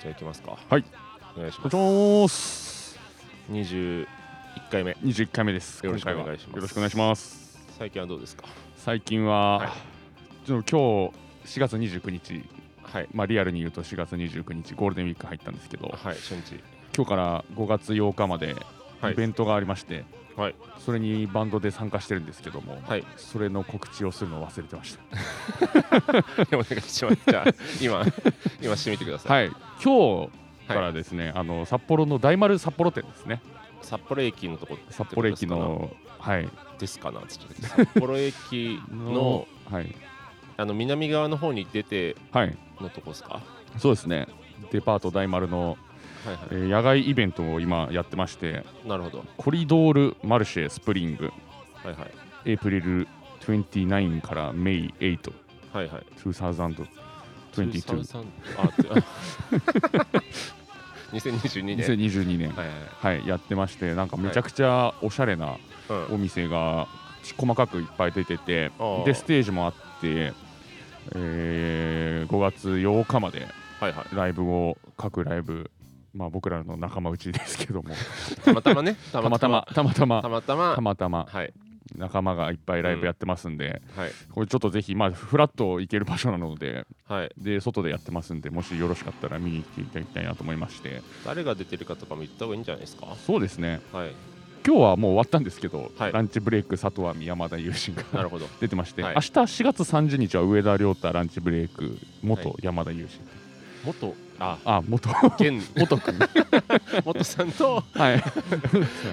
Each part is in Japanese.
じゃあ行きますか。はい。お願いしおます。願21回目。21回目です。よろしくお願いします。よろしくお願いします。最近はどうですか？最近は、はい。今日4月29日。はい。まあリアルに言うと4月29日ゴールデンウィーク入ったんですけどはい初日。今日から5月8日まではい。イベントがありまして、はい。それにバンドで参加してるんですけども、はい。それの告知をするのを忘れてました。お願いします。じゃあ今今してみてください、はい今日からですね、あの札幌の大丸札幌店ですね。札幌駅のとこ札幌駅のはい。ですかな？札幌駅の はい。あの南側の方に出てはい。のとこですか？そうですね。デパート大丸の、はいはい。えー野外イベントを今やってましてなるほど。コリドールマルシェスプリング。はいはい。エイプリル29からメイ8はいはい。2022 2023あてあ2022年2022年はいはい。はいやってましてなんかめちゃくちゃおしゃれなお店が細かくいっぱい出ててでステージもあって、えー5月8日までライブを各ライブまあ僕らの仲間内ですけども。たまたまね。た たまたま。たまたま。たまたま。たまたま。はい仲間がいっぱいライブやってますんで、はい。これちょっとぜひまあフラッと行ける場所なのではい。で外でやってますんでもしよろしかったら見に来ていただきたいなと思いまして。誰が出てるかとかも言った方がいいんじゃないですか？そうですね。はい。今日はもう終わったんですけど、はい。ランチブレイク佐藤亜美山田優心がなるほど。出てまして、はい。明日4月30日は上田亮太ランチブレイク元はい。山田優心、元ああ元。現元君 元さんと、はい。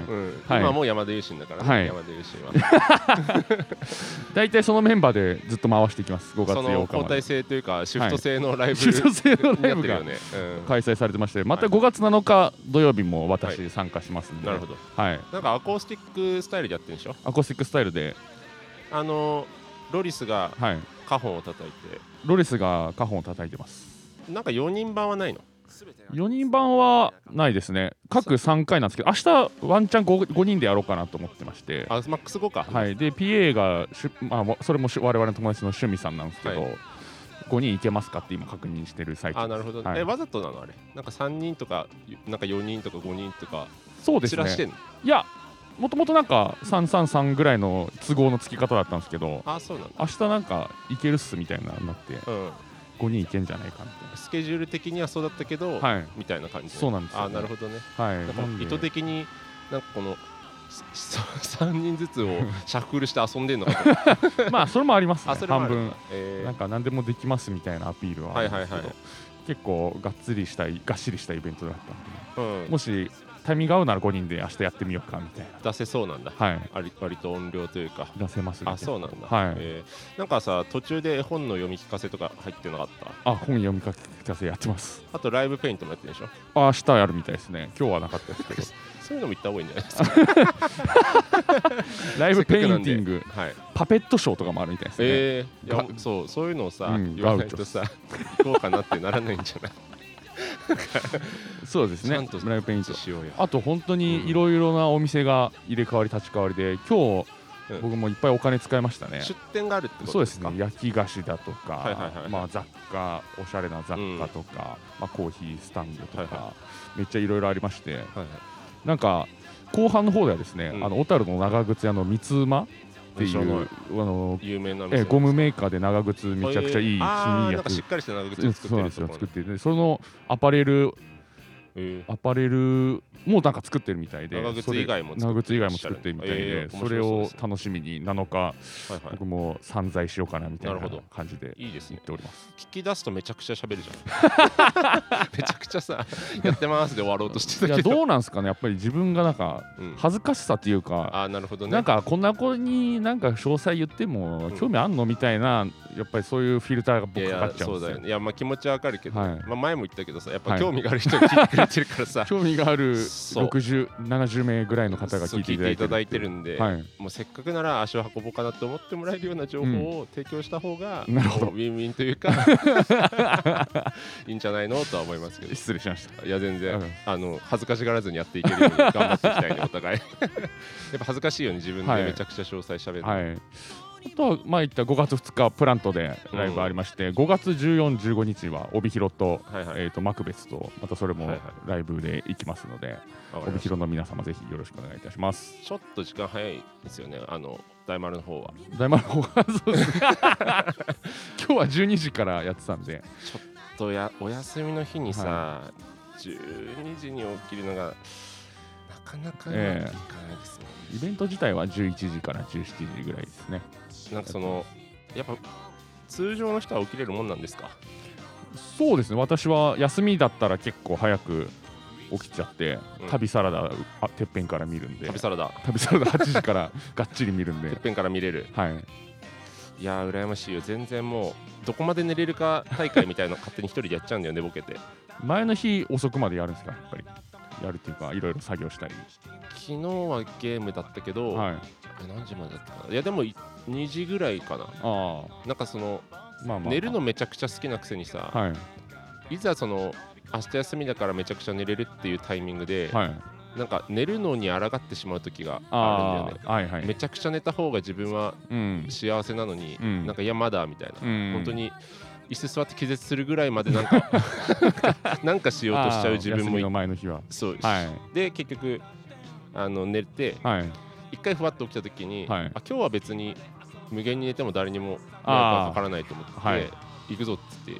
うん。はい。今もう山田優心だからね、はい。山田優心は。大体そのメンバーでずっと回していきます。5月その8日交代制というかシフト制のライブ、シフト制のライブがね、うん。開催されてましてまたはい。5月7日土曜日もは私参加しますんで、なるほど。はい、なんかアコースティックスタイルでやってるんでしょ？アコースティックスタイルで、あのロリスがはい、カホンを叩いて。ロレスがカホンを叩いてますなんか4人版はないの？4人版はないですね。各3回なんですけど明日ワンチャン 5, 5人でやろうかなと思ってまして。あマックス5か。はい、で PA がしゅ、まあわ、それもし我々の友達の趣味さんなんですけど、はい。5人いけますかって今確認してる最中あなるほど、はい。えわざとなの？あれ。なんか3人とかなんか4人とか5人とかそうですね。散らしてんの、いやもともとなんか333ぐらいの都合のつき方だったんですけどあそうなんだ。明日なんかいけるっすみたいなになって。うん5人いけんじゃないかみたいスケジュール的にはそうだったけど、なはい。みたいな感じそうなんですよ。あなるほどね。はい。なんか意図的になんかこの3 人ずつを シャッフルして遊んでんのか まあそれもありますね。半分えーなんか何でもできますみたいなアピールはある。んですけど、はいはいは結構がっつりしたいがっしりしたイベントだったんでうんもしタイミング合うなら5人で明日やってみようかみたい出せそうなんだ。なはい。あり割と音量というか。出せますみたいあそうなんだ、はい。えーなんかさ途中で本の読み聞かせとか入ってなかった？あ本読み聞かせやってます。あとライブペイントもやってるでしょ？あ明日やるみたいですね。今日はなかったですけど。そういうのも言った方がいいんじゃないですか？ライブペインティング。はい。パペットショーとかもあるみたいですね、えー、いやガそうそういうのをさ、うん言わないとさ行こうかなってならないんじゃない？そうですね。ちゃんとライブペイントあと本当にいろいろなお店が入れ替わり立ち替わりで今日うん。僕もいっぱいお金使いましたね、出店があるってことそうでかですすね。焼き菓子だとか、まあ、雑貨おしゃれな雑貨とか、まあ、コーヒースタンドとか、はいはめっちゃいろいろありまして。はいはい。なんか後半の方ではですね、うん。あの小樽の長靴屋の三つ馬っていうあの有名な店えゴムメーカーで長靴めちゃくちゃいい新やつなんかしっかりした長靴うん作そうなんですよ。ってる。そのアパレルえアパレルもなんか作ってるみたいで長靴以外もそれ長靴以外も作ってるみたいで、えーそれを楽しみに7日僕も散財しようかなみたいな感じでいいですね。言っております。聞き出すとめちゃくちゃ喋るじゃん。めちゃくちゃさやってますで終わろうとしてたけど。どうなんですかねやっぱり自分がなんかうん。恥ずかしさっていうか、あーなるほどね。なんかこんな子になんか詳細言っても興味あんのみたいなやっぱりそういうフィルターがい僕かかやいやっちゃうんですよ。そうだよね。いやまあ気持ちはわかるけど、はい。まあ、前も言ったけどさやっぱはい。興味がある人が聞いてくれてるからさ、興味があるそう。6070名ぐらいの方が聞いていただいてるんで、はい。もうせっかくなら足を運ぼうかなと思ってもらえるような情報を提供した方が、なるほど。ウィンウィンというかいいんじゃないのとは思いますけど。失礼しました。いや全然、うんあの恥ずかしがらずにやっていけるように頑張っていきたいねお互い やっぱ恥ずかしいよね自分はい。でめちゃくちゃ詳細しゃべるの、はいあとは前言った5月2日プラントでライブありまして、5月14、15日は帯広と,、はいはい。えー、とマクベスとまたそれもはいはい。ライブで行きますので、わかり帯ました。広の皆様ぜひよろしくお願いいたします。ちょっと時間早いですよね。あの大丸の方は。大丸の方がそうですね。今日は12時からやってたんで。とやお休みの日にさ、12時に起きるのがなかなかうまくいかないですね、イベント自体は11時から17時ぐらいですね。なんかそのやっぱ通常の人は起きれるもんなんですか？そうですね。私は休みだったら結構早く起きちゃって、うん。旅サラダあてっぺんから見るんで。旅サラダ。旅サラダ8時からがっちり見るんで。てっぺんから見れる。はい。いやー羨ましいよ。全然もうどこまで寝れるか大会みたいなの勝手に一人でやっちゃうんだよねボケて。前の日遅くまでやるんですかやっぱりやるっていうかいろいろ作業したり。昨日はゲームだったけど、はい。え何時までだったかな？いやでもい2時ぐらいかな。あなんかそのあまあまあ。寝るのめちゃくちゃ好きなくせにさ、はい。いざその明日休みだからめちゃくちゃ寝れるっていうタイミングで、はい。なんか寝るのに抗ってしまう時があるんだあよね。あはいはい。めちゃくちゃ寝た方が自分はうん。幸せなのに、うん。なんかいやまだみたいな、うん。本当に椅子座って気絶するぐらいまでなんか なんかしようとしちゃう自分もいあー休みの前の日は。そう、はい。で結局あの寝てはい。一回ふわっと起きた時に、はい。あ今日は別に無限に寝ても誰にも迷惑かからないと思って、はい行くぞっつっ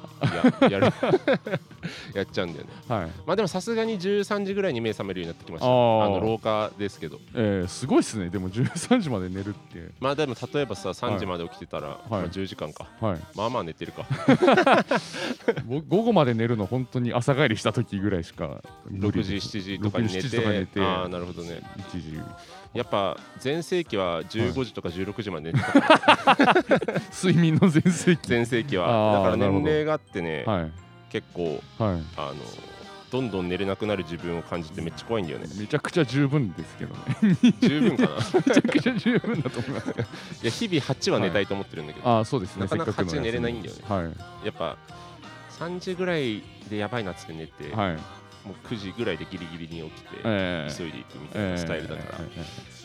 て ややる やっちゃうんだよね。はい。まあでもさすがに13時ぐらいに目覚めるようになってきました。あの廊下ですけど。えー、すごいっすね。でも13時まで寝るって。まあでも例えばさ3時まで起きてたら、い。まあ、10時間か。はい。まあまあ寝てるか。ぼ午後まで寝るの本当に朝帰りした時ぐらいしか無理6です。時7時とかに寝6時7時てとかに寝て。ああなるほどね。1時。やっぱ全盛期は15時とか16時まで寝てた。から、睡眠の全盛期。全盛期はだから年齢があってね、はい。結構はい。あのどんどん寝れなくなる自分を感じてめっちゃ怖いんだよね。めちゃくちゃ十分ですけどね。十分かな？い めちゃくちゃ十分だと思います。や日々8は寝たいと思ってるんだけど、ああそうですね。なかなかせっくの8寝れないんだよね。はい。やっぱ3時ぐらいでやばいなっつって寝て、はい。もう9時ぐらいでギリギリに起きて、えー急いでいくみたいなスタイルだから、えーえー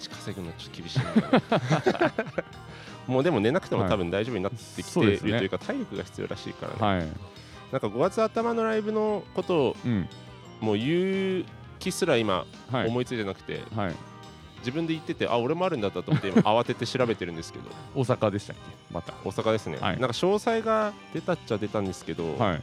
8稼ぐのちょっと厳しいんだよねもうでも寝なくても多分大丈夫になってきているというか体力が必要らしいからね、えーはい。なんか5月頭のライブのことをうん。もう言う気すら今はい。思いついてなくて、はい。自分で言っててあ俺もあるんだったと思って今 慌てて調べてるんですけど。大阪でしたっけ？また。大阪ですね、はい。なんか詳細が出たっちゃ出たんですけど、はい。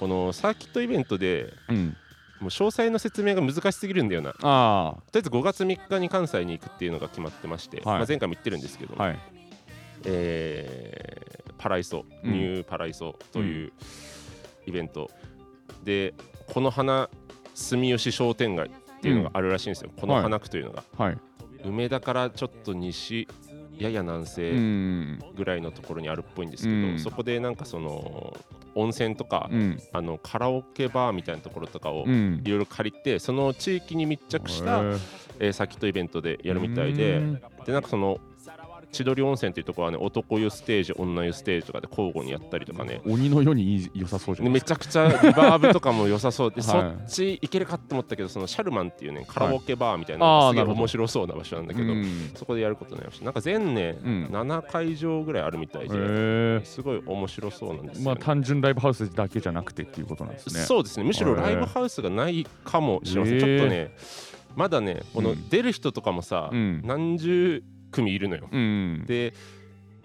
このサーキットイベントでうん。もう詳細の説明が難しすぎるんだよな。とりああえず5月3日に関西に行くっていうのが決まってまして、はい。まあ、前回も言ってるんですけど、あはいえーパライソ、うんニューパライソというイベントでこの花住吉商店街っていうのがあるらしいんですよ、この花区というのが、はい。梅田からちょっと西やや南う西んぐらいのところにあるっぽいんですけど、うん。そこでなんかその温泉とか、うん。あのカラオケバーみたいなところとかをうん。いろいろ借りてその地域に密着した、えー。サーキットイベントでやるみたいでうん。でなんかその千鳥温泉っていうところはね男湯ステージ女湯ステージとかで交互にやったりとかね。鬼のようにいい良さそうじゃないめちゃくちゃリバーブとかも良さそう。で、はい。そっち行けるかって思ったけどそのシャルマンっていうねカラオケバーみたいな、すげえ面白そうな場所なんだけど、うん。そこでやることになりました。なんか全ね、うん。7会場ぐらいあるみたいへで、ー。すごい面白そうなんですよ、ね。まあ単純ライブハウスだけじゃなくてっていうことなんですね。そうですね。むしろライブハウスがないかもしれません、ちょっとねまだねこのうん。出る人とかもさ、うん。何十組いるのよ、うん。で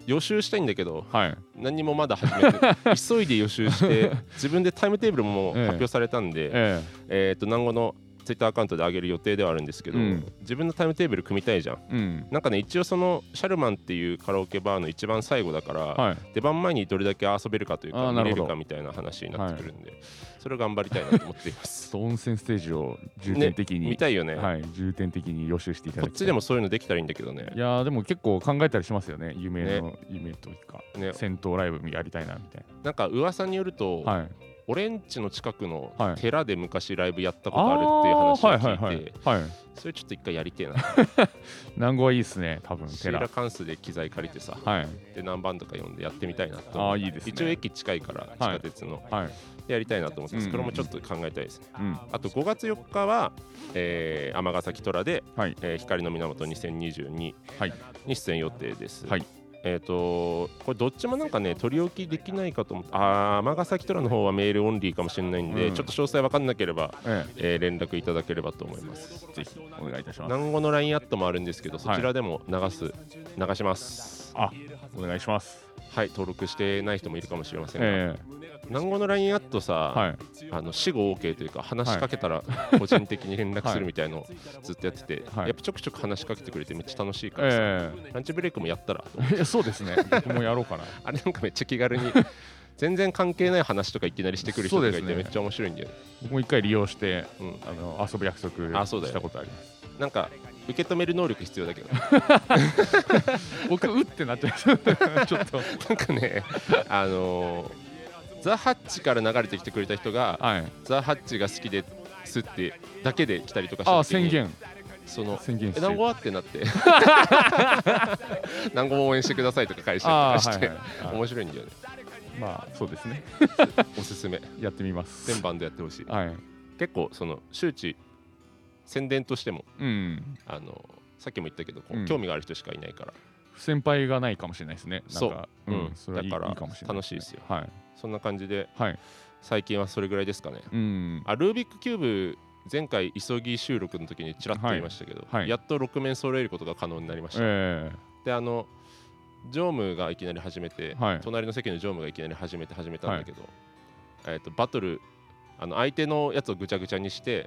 予習したいんだけどはい。何にもまだ始めて 急いで予習して自分でタイムテーブルもええ発表されたんで、ええ。ーっと南後のツイッターアカウントで上げる予定ではあるんですけど、うん。自分のタイムテーブル組みたいじゃん。えうん。なんかね一応そのシャルマンっていうカラオケバーの一番最後だから、はい。出番前にどれだけ遊べるかというか見れるかみたいな話になってくるんで、それを頑張りたいなと思っています。温泉ステージを重点的に、見たいよね、はい。重点的に予習していただきたい。こっちでもそういうのできたらいいんだけどね。いやーでも結構考えたりしますよね。夢の、夢というか、ね。戦闘ライブやりたいなみたいな。んか噂によると、なはいオレンジの近くのはい。寺で昔ライブやったことあるっていう話を聞いて、はいはいそれちょっと一回やりてえな。南郷はいいですね多分シーラ寺カンスで機材借りてさはい。で何番とか読んでやってみたいなとあーいいですね。一応駅近いから地下鉄の、はい。やりたいなと思ってます、うんこれもちょっと考えたいですね。うん。あと5月4日はえー尼、崎虎で、はい。えー光の源2022はい。に出演予定です、はいえっ、とこれどっちもなんかね取り置きできないかと思ってあー尼崎トラの方はメールオンリーかもしれないんで、うん。ちょっと詳細分かんなければ、ええ。ー連絡いただければと思います。えぜひお願いいたします。南語の LINE アットもあるんですけどそちらでも流す、流します。あお願いします。はい登録してない人もいるかもしれませんが、え南語の LINE アットさ、えはい。あの死後 OK というか話しかけたら 個人的に連絡するみたいのをずっとやってて、はい。やっぱちょくちょく話しかけてくれてめっちゃ楽しいからさ、えランチブレイクもやったら。そうですね。僕もやろうかな。あれなんかめっちゃ気軽に全然関係ない話とかいきなりしてくる人とかいてめっちゃ面白いんだよね。僕も一回利用してうん、あの遊ぶ約束あそうだよ。ねしたことあります。なんか受け止める能力必要だけど。僕うってなっちゃいます。ちょっと。なんかねあのーザ・ハッチから流れてきてくれた人がはい。ザ・ハッチが好きですってだけで来たりとかあした時に宣言。その宣言してえ南語はってなって。南語も応援してくださいとか返したありとかして、ーはいはいはい。面白いんだよね。まあそうですね。おすすめ。やってみます。全番でやってほしい。はい。結構その周知宣伝としてもうん。あのさっきも言ったけどこう、うん。興味がある人しかいないから。先輩がないかもしれないですね。そう。うん。それはいいだから楽しいですよ。はいそんな感じではい。最近はそれぐらいですかね。うん。あルービックキューブ前回急ぎ収録の時にちらっと言いましたけど、はい。はい。やっと6面揃えることが可能になりました、えであの常務がいきなり始めて、はい。隣の席の常務がいきなり始めて始めたんだけど、えー、とバトルあの相手のやつをぐちゃぐちゃにして、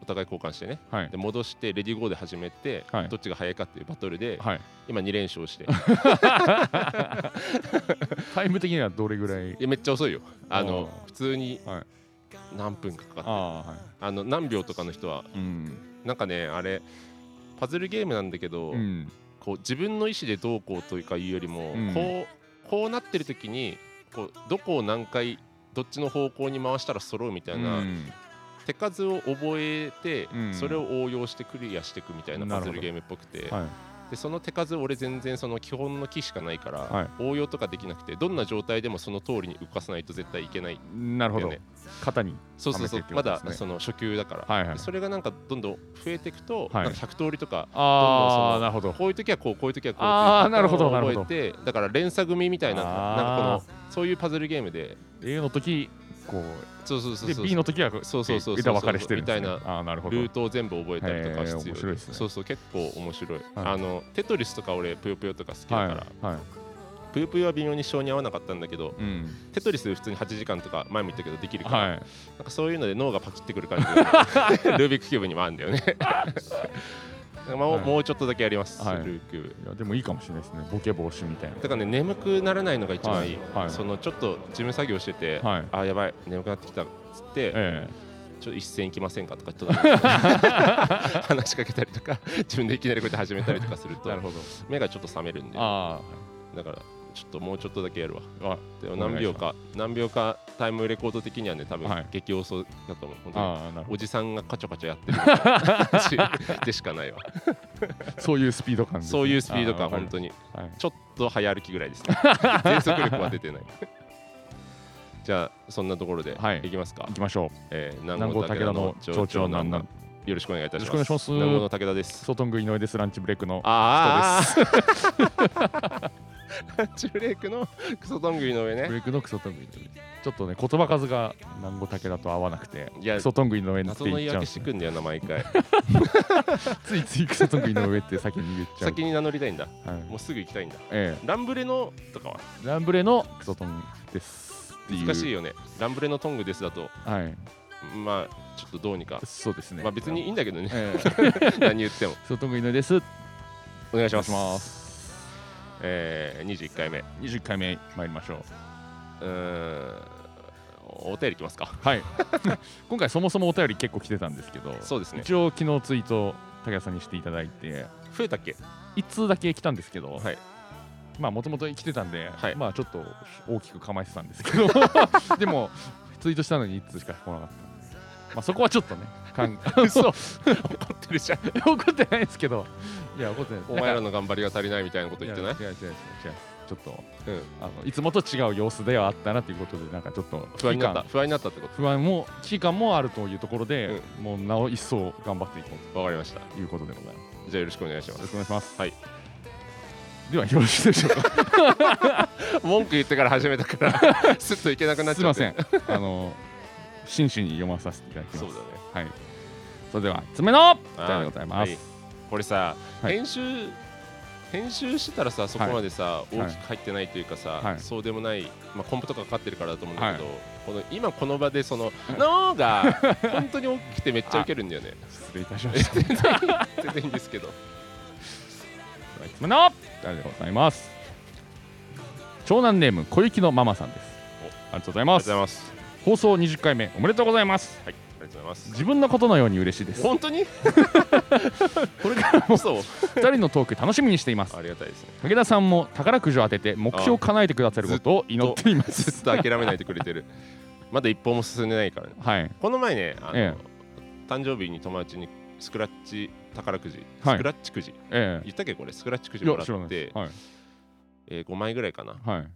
お互い交換してね。はい。で戻してレディーゴーで始めて、はい。どっちが早いかっていうバトルで、はい。今2連勝して。タイム的にはどれぐらい？いやめっちゃ遅いよ。あの普通にはい。何分かかかってああの何秒とかの人はうん。なんかねあれパズルゲームなんだけど、うん。こう自分の意思でどうこうというかいうよりも、うん。こうこうなってる時にこうどこを何回どっちの方向に回したら揃うみたいな、うん手数を覚えて、うん。それを応用してクリアしていくみたいなパズルゲームっぽくて、はい。でその手数俺全然その基本の木しかないから、はい。応用とかできなくてどんな状態でもその通りに動かさないと絶対いけないんなるほど。肩にそうそうそう。まだその初級だから、はいはい。でそれがなんかどんどん増えていくと、はい。なんか100通りとかああなるほど。こういう時はこうこういう時はこうあーなるほど覚えてだから連鎖組みたいななんかこのそういうパズルゲームで A の時こうそうそうそうでそう。B の時はそうそうそうそ分かれしてるんです、ね、みたいなるほど。ルートを全部覚えたりとか必要へー面白いですね。そうそう結構面白い、はい。あのテトリスとか俺ぷよぷよとか好きだから、はい。はいぷよぷよは微妙に性に合わなかったんだけどうん。テトリス普通に8時間とか前も言ったけどできるから、はい。なんかそういうので脳がパキってくる感じが ルービックキューブにもあるんだよね。まあもうはい。もうちょっとだけやります、はい。ルーク。いやでもいいかもしれないですね。ボケ防止みたいな。だからね眠くならないのが一番いい、そのちょっと事務作業してて、はい。あやばい眠くなってきたっつって、えちょっと一戦行きませんかとかちょっと 話しかけたりとか自分でいきなりこうやって始めたりとかすると 目がちょっと覚めるんで。あだからちょっともうちょっとだけやるわ。ーあでも何秒か何秒かタイムレコード的にはね多分はい。激遅だと思う。あーなるほおじさんがカチャカチャやってる。でしかないわ。どそういうスピード感ですね。そういうスピード感本当に。はい。ちょっと早歩きぐらいですね。全速力は出てない。じゃあそんなところではい。いきますか、行きましょう。えー、南南郷郷武田の町町長長なんんなんよろしくお願いいたします。よろしくお願いします。南郷の武田です。ソトング井上です。ランチブレイクの。あー。あー ブレイクのクソトングイの上ね。ブレイクのクソトング井上。ちょっとね言葉数が南郷武田と合わなくていやクソトング井上って言っちゃうくんだよな毎回。ついついクソトング井上って先に言っちゃう。先に名乗りたいんだ。はい。もうすぐ行きたいんだ。えランブレのとかは？えランブレのクソトングです難しいよね。ランブレのトングですだとはい。まあちょっとどうにか。そうですね。まあ別にいいんだけどね。ええ。何言っても。クソトング井上です。お願いしますえー、21回目。20回目参りましょう。うーんお便りいきますか？はい。今回そもそもお便り結構来てたんですけどそうですね。一応昨日ツイート武田さんにしていただいて増えたっけ？1通だけ来たんですけど、はい。まあもともと来てたんで、はい。まあちょっと大きく構えてたんですけど でもツイートしたのに1通しか来なかったんで。まあそこはちょっとねかん 嘘。そう怒ってるじゃん。怒ってないですけど。いや怒ってないお前らのの頑張りが足りないみたいなこと言ってない？違う違う違う違う。ちょっとうん。あのいつもと違う様子ではあったなということでなんかちょっと不安になった？不安になったってこ不安も危機感もあるというところで、もうなお一層頑張っていこうと。わかりました。ということでございます。じゃあよろしくお願いしまよろしすくお願いします。はい。ではよろしいでしょうか。文句言ってから始めたから スッといけなくなっちゃって。すいません。あの真摯に読まさせていただきます。そうだね。はいそれでは爪のお便りでございます、はい。これさ、はい。編集編集してたらさそこまでさ、い。大きく入ってないというかさ、はい。そうでもない、まあ、コンプとかかかってるからだと思うんだけど、はこの今この場でその「の」が 本当に大きくてめっちゃウケるんだよね。失礼いたしました。全然いいんですけど。爪のお便りでございます。長男ネーム小雪のママさんです。ありがとうございます。放送20回目おめでとうございます。はい。ありがとうございます。自分のことのように嬉しいです。本当に？これからもそう？2人のトーク楽しみにしています。ありがたいですね。武田さんも宝くじを当てて目標を叶えてくださることを祈っています。ずっと諦めないでくれてる。まだ一歩も進んでないからね。はい。この前ねあの、え誕生日に友達にスクラッチ宝くじ、はい。スクラッチくじ。え言ったっけ？これスクラッチくじもらって。す。はい。えー、5枚ぐらいかな。はい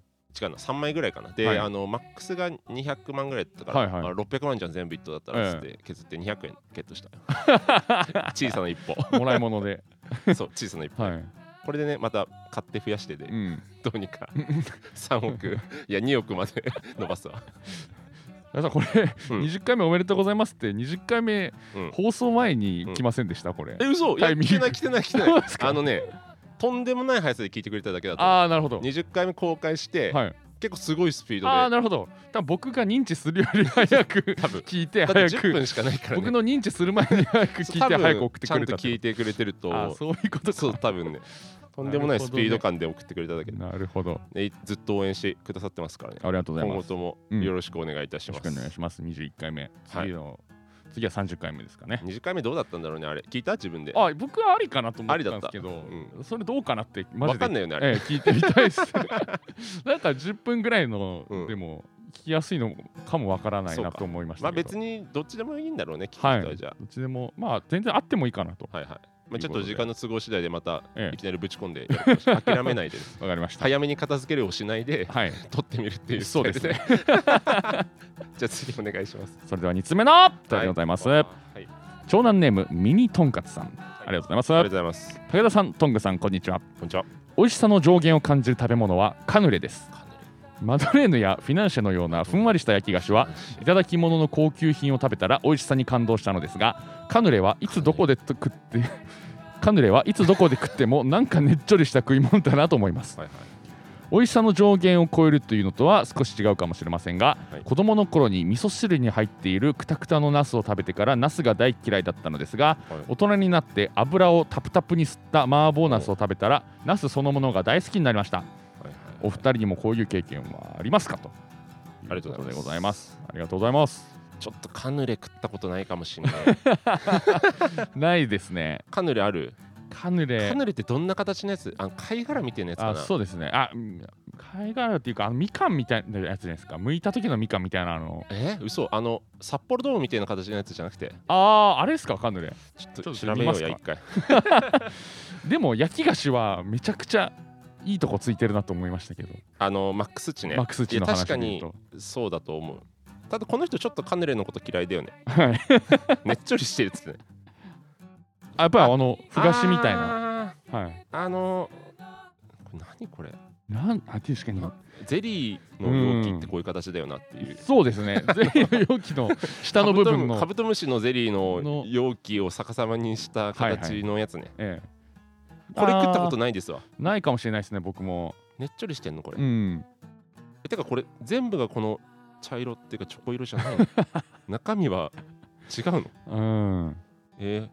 違うな3枚ぐらいかな。で、はい。あのマックスが200万ぐらいだったから、はいはい。あ600万じゃん全部一等だったらっつって削って200円ゲットした。小さな一歩。もらい物で。そう小さな一歩、はい。これでねまた買って増やしてで、うん。どうにか3億いや2億まで伸ばすわ、皆さんこれ、うん。20回目おめでとうございますって20回目うん、放送前に来ませんでした？これ。え嘘。いや来てない来てない。来てないあのねとんでもない速さで聞いてくれただけだと。ああなるほど。20回目公開して、はい。結構すごいスピードで。ああなるほど。多分僕が認知するより早く 多分。聞いて10早く。分しかないからね。僕の認知する前に早く聞いて早く送ってちゃんとくれた聞いてくれてると。そういうことか。そう多分ね。とんでもないスピード感で送ってくれただけで、なるほど。ねずっと応援してくださってますからね。ありがとうございます。今後ともうん。よろしくお願いいたしよろしくます、お願いします。21回目。はい次は30回目ですかね。20回目どうだったんだろうねあれ。聞いた？自分で。あ僕はありかなと思ってたんですけど、うそれどうかなってマジでわかんないよねあれ。ええ聞いてみたいです。なんか10分ぐらいの、うん。でも聞きやすいのかもわからないなと思いましたまあ別にどっちでもいいんだろうね聞く人はい。はじゃどっちでもまあ全然あってもいいかなと。あはいはいまあ、ちょっと時間の都合次第でまたええ。いきなりぶち込んで諦めないで わかりました。早めに片付けるをしないではい。撮ってみるっていう。そうですね。じゃあ次お願いします。それでは2つ目のお便りでございます、はい、はい長男ネームミニとんかつさん。ありがとうございます。ありがとうございます。武田さんトングさんこんにちは。こんにちは。美味しさの上限を感じる食べ物はカヌレですマドレーヌやフィナンシェのようなふんわりした焼き菓子はいただき物の高級品を食べたら美味しさに感動したのですがカヌレはいつどこで食って カヌレはいつどこで食ってもなんかねっちょりした食い物だなと思います。はいはい。美味しさの上限を超えるというのとは少し違うかもしれませんが、はい。子供の頃に味噌汁に入っているくたくたのナスを食べてからナスが大嫌いだったのですがはい。大人になって油をタプタプに吸った麻婆ナスを食べたらナスそのものが大好きになりましたお二人にもこういう経験はありますかと。ありがとうございます。ありがとうございます。ちょっとカヌレ食ったことないかもしれない。ないですね。カヌレある？カヌレ。カヌレってどんな形のやつ？あの貝殻みたいなやつかあなそうですね。あうん貝殻っていうかあのみかんみたいなやつじゃないですか。剥いた時のみかんみたいなの。え？嘘。あの札幌ドームみたいな形のやつじゃなくて？あああれですか？カヌレ。ちょっと調べようや見一回。でも焼き菓子はめちゃくちゃいいとこついてるなと思いましたけど、あのマックス値ね。マックス値の話確かにそうだと思うただこの人ちょっとカヌレのこと嫌いだよね。はい。ねっちょりしてるっつってね。あやっぱりあのふ菓子みたいな。なはい。あのこれ何これ？なんあ確かに。ゼリーの容器ってこういう形だよなっていう。そうですね。ゼリーの容器の下の部分の。カブトムシのゼリーのの。容器を逆さまにした形のやつね、ええこれ食ったことなないですわ。ないかもしれないですね僕も。ねっちょりしてんのこれ、うん。えてかこれ全部がこの茶色っていうかチョコ色じゃないの？中身は違うの？うん。え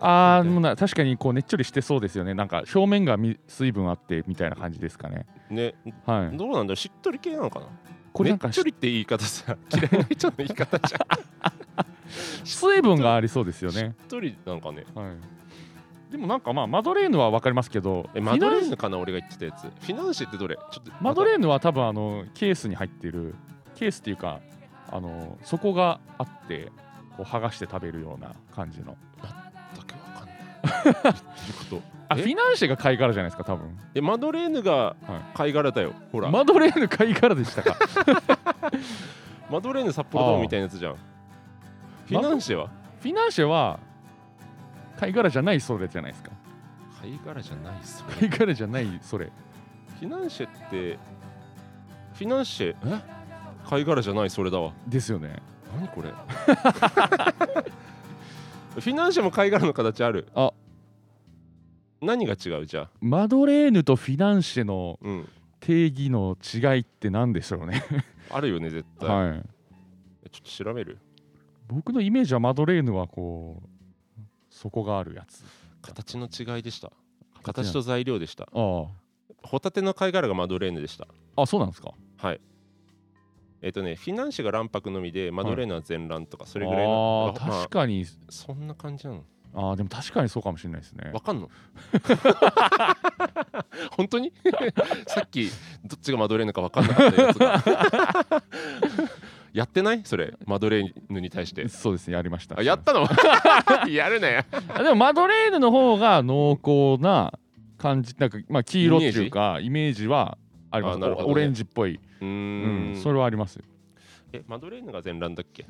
あーでもな確かにこうねっちょりしてそうですよね。なんか表面がみ水分あってみたいな感じですかね。ー、ね。はい。どうなんだろう？しっとり系なのかな？これなんかねっちょりって言い方さ 嫌いな人の言い方じゃん。水分がありそうですよしっねとりなんかね。はいでもなんかまあマドレーヌは分かりますけどえマドレーヌかな俺が言ってたやつ？フィナンシェってどれ？ちょっとマドレーーヌは多分あのケースに入ってるケースっていうかあの底があってこう剥がして食べるような感じの。ヌだけわかんない。言ってること？え？あフィナンシェが貝殻じゃないですか多分。えマドレーヌが貝殻だよ、ほら、マドレーヌ貝殻でしたか？マドレーヌ札幌ドームみたいなやつじゃん。フィナンシェは？フィナンシェは貝殻じゃないそれじゃないですか。貝殻じゃないっすよ貝殻じゃないそれ。フィナンシェってフィナンシェえ？貝殻じゃないそれだわ。ですよね。何これ？フィナンシェも貝殻の形ある。あ。何が違うじゃあ？マドレーヌとフィナンシェのうん。定義の違いって何でしょうね。あるよね絶対、はい。ちょっと調べる？僕のイメージはマドレーヌはこう底があるやつ。形の違いでした。形と材料でした。あホタテの貝殻がマドレーヌでした。ああそうなんですか？はい。えっ、とねフィナンシェが卵白のみでマドレーヌは全卵とかそれぐらいの、あーまあ確かに。そんな感じなの？あーでも確かにそうかもしれないですね。わかんの？本当に？さっきどっちがマドレーヌかわかんなかったやつが やってない？それマドレーヌに対して。そうですねやりました。あやったの？やるねあでもマドレーヌの方が濃厚な感じなんかまあ黄色っていうかイメージ？はあります。ね。オレンジっぽい、うん。ん、それはありますよ。えマドレーヌが全卵だっけ？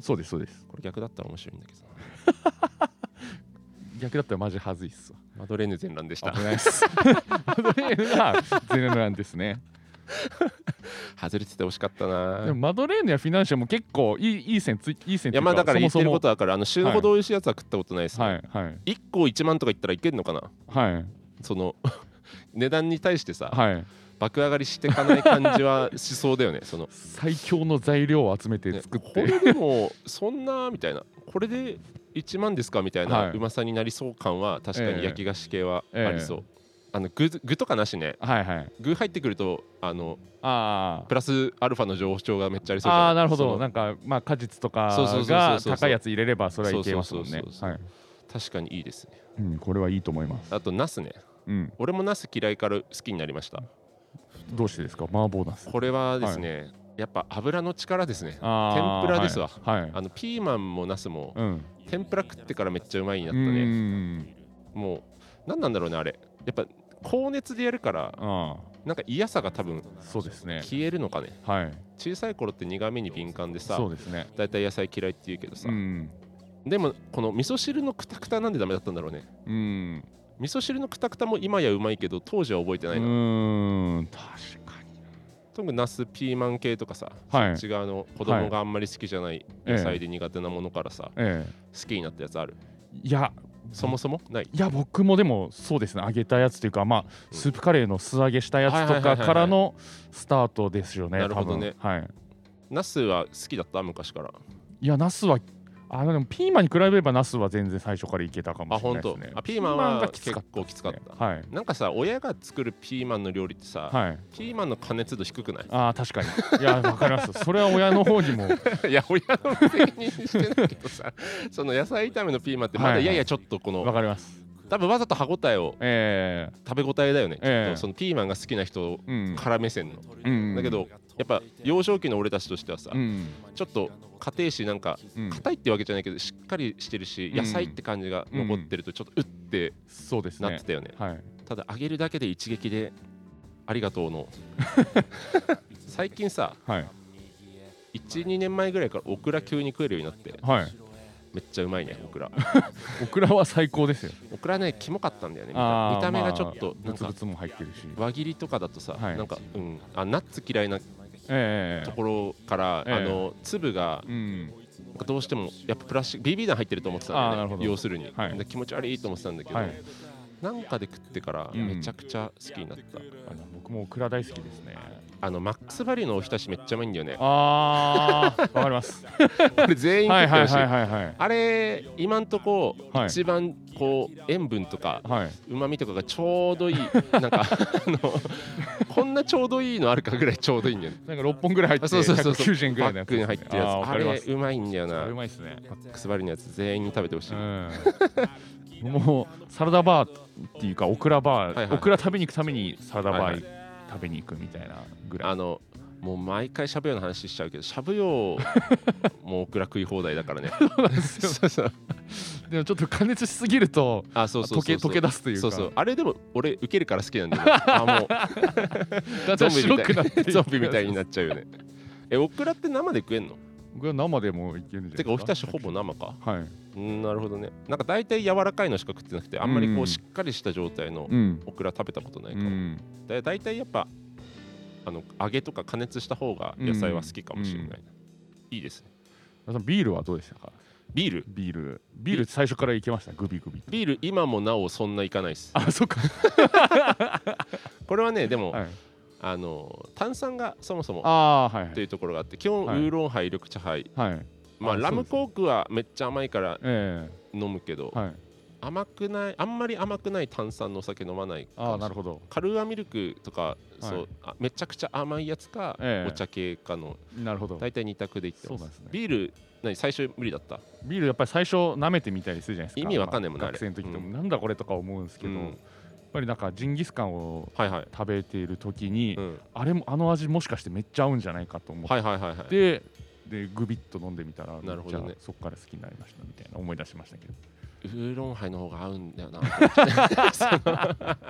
そうですそうです。これ逆だったら面白いんだけど。逆だったらマジはずいっすわ。マドレーヌ全卵でした。危ないっす。マドレーヌがゼネなんですね 外れてて惜しかったな。でもマドレーヌやフィナンシェも結構いいいい線ついいい線いやまあだから言ってることははからあの死ぬほど美味しいやつは食ったことないですね、はいはい。1個1万とか言ったらいけるのかな？はい。その 値段に対してさ、はい。爆上がりしていかない感じはしそうだよね。その最強の材料を集めてね作って、これでもそんなみたいな。これで1万ですかみたいはい。うまさになりそう感は確かに焼き菓子系はありそう、えあの具具とかなしね。はいはい。具入ってくるとあのあプラスアルファの上昇がめっちゃありそうじゃん。ああーなるほど。なんかまあ果実とかが高いやつ入れればそれはいけますもんね。確かにいいですね。うんこれはいいと思います。あとナスね。うん。俺もナス嫌いから好きになりました。どうしてですか？麻婆ナスこれはですね、やっぱ油の力ですね。天ぷらですわ。はい、はい。あのピーマンもナスもうん。天ぷら食ってからめっちゃうまいになったうねんもう何なんだろうねあれ。やっぱ高熱でやるからあなんか嫌さが多分あそうですね。消えるのかね。はい。小さい頃って苦味に敏感でさそうですね。だいたい野菜嫌いって言うけどさ、うん。でもこの味噌汁のクタクタなんでダメだったんだろうね。うん。味噌汁のクタクタも今やうまいけど当時は覚えてうないな、ーん。確かに。特にナスピーマン系とかさ、はい。そっち側の子供があんまり好きじゃないええ野菜で苦手なものからさ、え好きになったやつある？えいやそもそも？ない。いや僕もでもそうですね。揚げたやつというかまあうん。スープカレーの素揚げしたやつとかからのスタートですよねなるほどね。はい。ナスは好きだった？昔から。いやナスはあでもピーマンに比べればナスは全然最初からいけたかもあ本当しれないですね。あピーマンはが結構きつかった。はい。なんかさ親が作るピーマンの料理ってさ、はい。ピーマンの加熱度低くない？あー確かに。いやわかります。それは親の方にも。いや親の責任してないけどさその野菜炒めのピーマンってまはいはい。だややちょっとこの、わかります多分わざと歯ごたえをえ食べ応えだよね、ええ。ちょっと。そのピーマンが好きな人から目線の、うん。だけどやっぱ幼少期の俺たちとしてはさ、うん。ちょっと家庭史なんかうん。硬いってわけじゃないけどしっかりしてるし、うん。野菜って感じが残ってるとちょっとうってそうですね。なってたよね。はい。ただ揚げるだけで一撃でありがとうの。最近さはい。12年前ぐらいからオクラ急に食えるようになってはいめっちゃうまいねオクラ。オクラは最高ですよ。オクラねキモかったんだよね見た。見た目がちょっとまあなんかも入ってるし。輪切りとかだとさ、はい。なんかうん。あナッツ嫌いなええところから、ええ。あの粒がうん。どうしてもやっぱプラスチック BB 弾入ってると思ってたんだよね要するに、はい。で気持ち悪いと思ってたんだけど、はいなんかで食ってからうん。めちゃくちゃ好きになった、あの僕もオクラ大好きですね。あのマックスバリューのおひたしめっちゃうまいんだよね。あーわかります。あれ全員食ってほしい。あれ今んとこはい。一番こう塩分とかはい。うまみとかがちょうどいい。なんかあのこんなちょうどいいのあるかぐらいちょうどいいんだよね。なんか6本ぐらい入ってあそうそうそうそう。190円ぐらいのやつバッグに入ってるやつ。あれうまいんだよな。うまいですね。マックスバリューのやつ全員に食べてほしい、うん、もうサラダバーっていうかオクラバー、はいはい。オクラ食べに行くためにサラダバー食べに行くみたいなぐらい、あのもう毎回しゃぶ葉の話しちゃうけどしゃぶ葉もうオクラ食い放題だからね。そうなんでもちょっと加熱しすぎるとあそうそうそうそう。溶け溶け出すというか。そうそう。あれでも俺受けるから好きなんだよね。あもう。だんだん白くなっていくゾンビみたいになっちゃうよね。えオクラって生で食えんの？僕は生でもいけるんじゃないですか。てかおひたしほぼ生か？はいうんなるほどね。なんか大体柔らかいのしか食ってなくてあんまりこうん。うしっかりした状態のうん。オクラ食べたことないうかも、ん。だ大体やっぱあの揚げとか加熱した方が野菜は好きかもしれないな、いいですね。ビールはどうでしたか？ビール？ビール。ビール最初からいけました？グビグビビール今もなおそんないかないです。あそっか。これはねでも、はい。あの炭酸がそもそもああはいというところがあって基本ウはい。ーロンハイ緑茶杯はいまあラムコークはめっちゃ甘いからえ飲むけど、甘くないあんまり甘くない炭酸のお酒飲まないああなるほど。カルーアミルクとか、そうあめちゃくちゃ甘いやつか、ええ。お茶系かのなるほど。大体2択でいってます。そうなんですね。ビール何最初無理だった？ビールやっぱり最初舐めてみたりするじゃないですか。意味わかんないもんねまあ学生の時とあれもなんだこれとか思うんですけど、うん。やっぱりなんかジンギスカンを食べている時に、うん、あれもあの味もしかしてめっちゃ合うんじゃないかと思っはいはいはいはい。て、でグビッと飲んでみたらなるほどね。そこから好きになりましたみたいな思い出しましたけど。ウーロンハイの方が合うんだよな。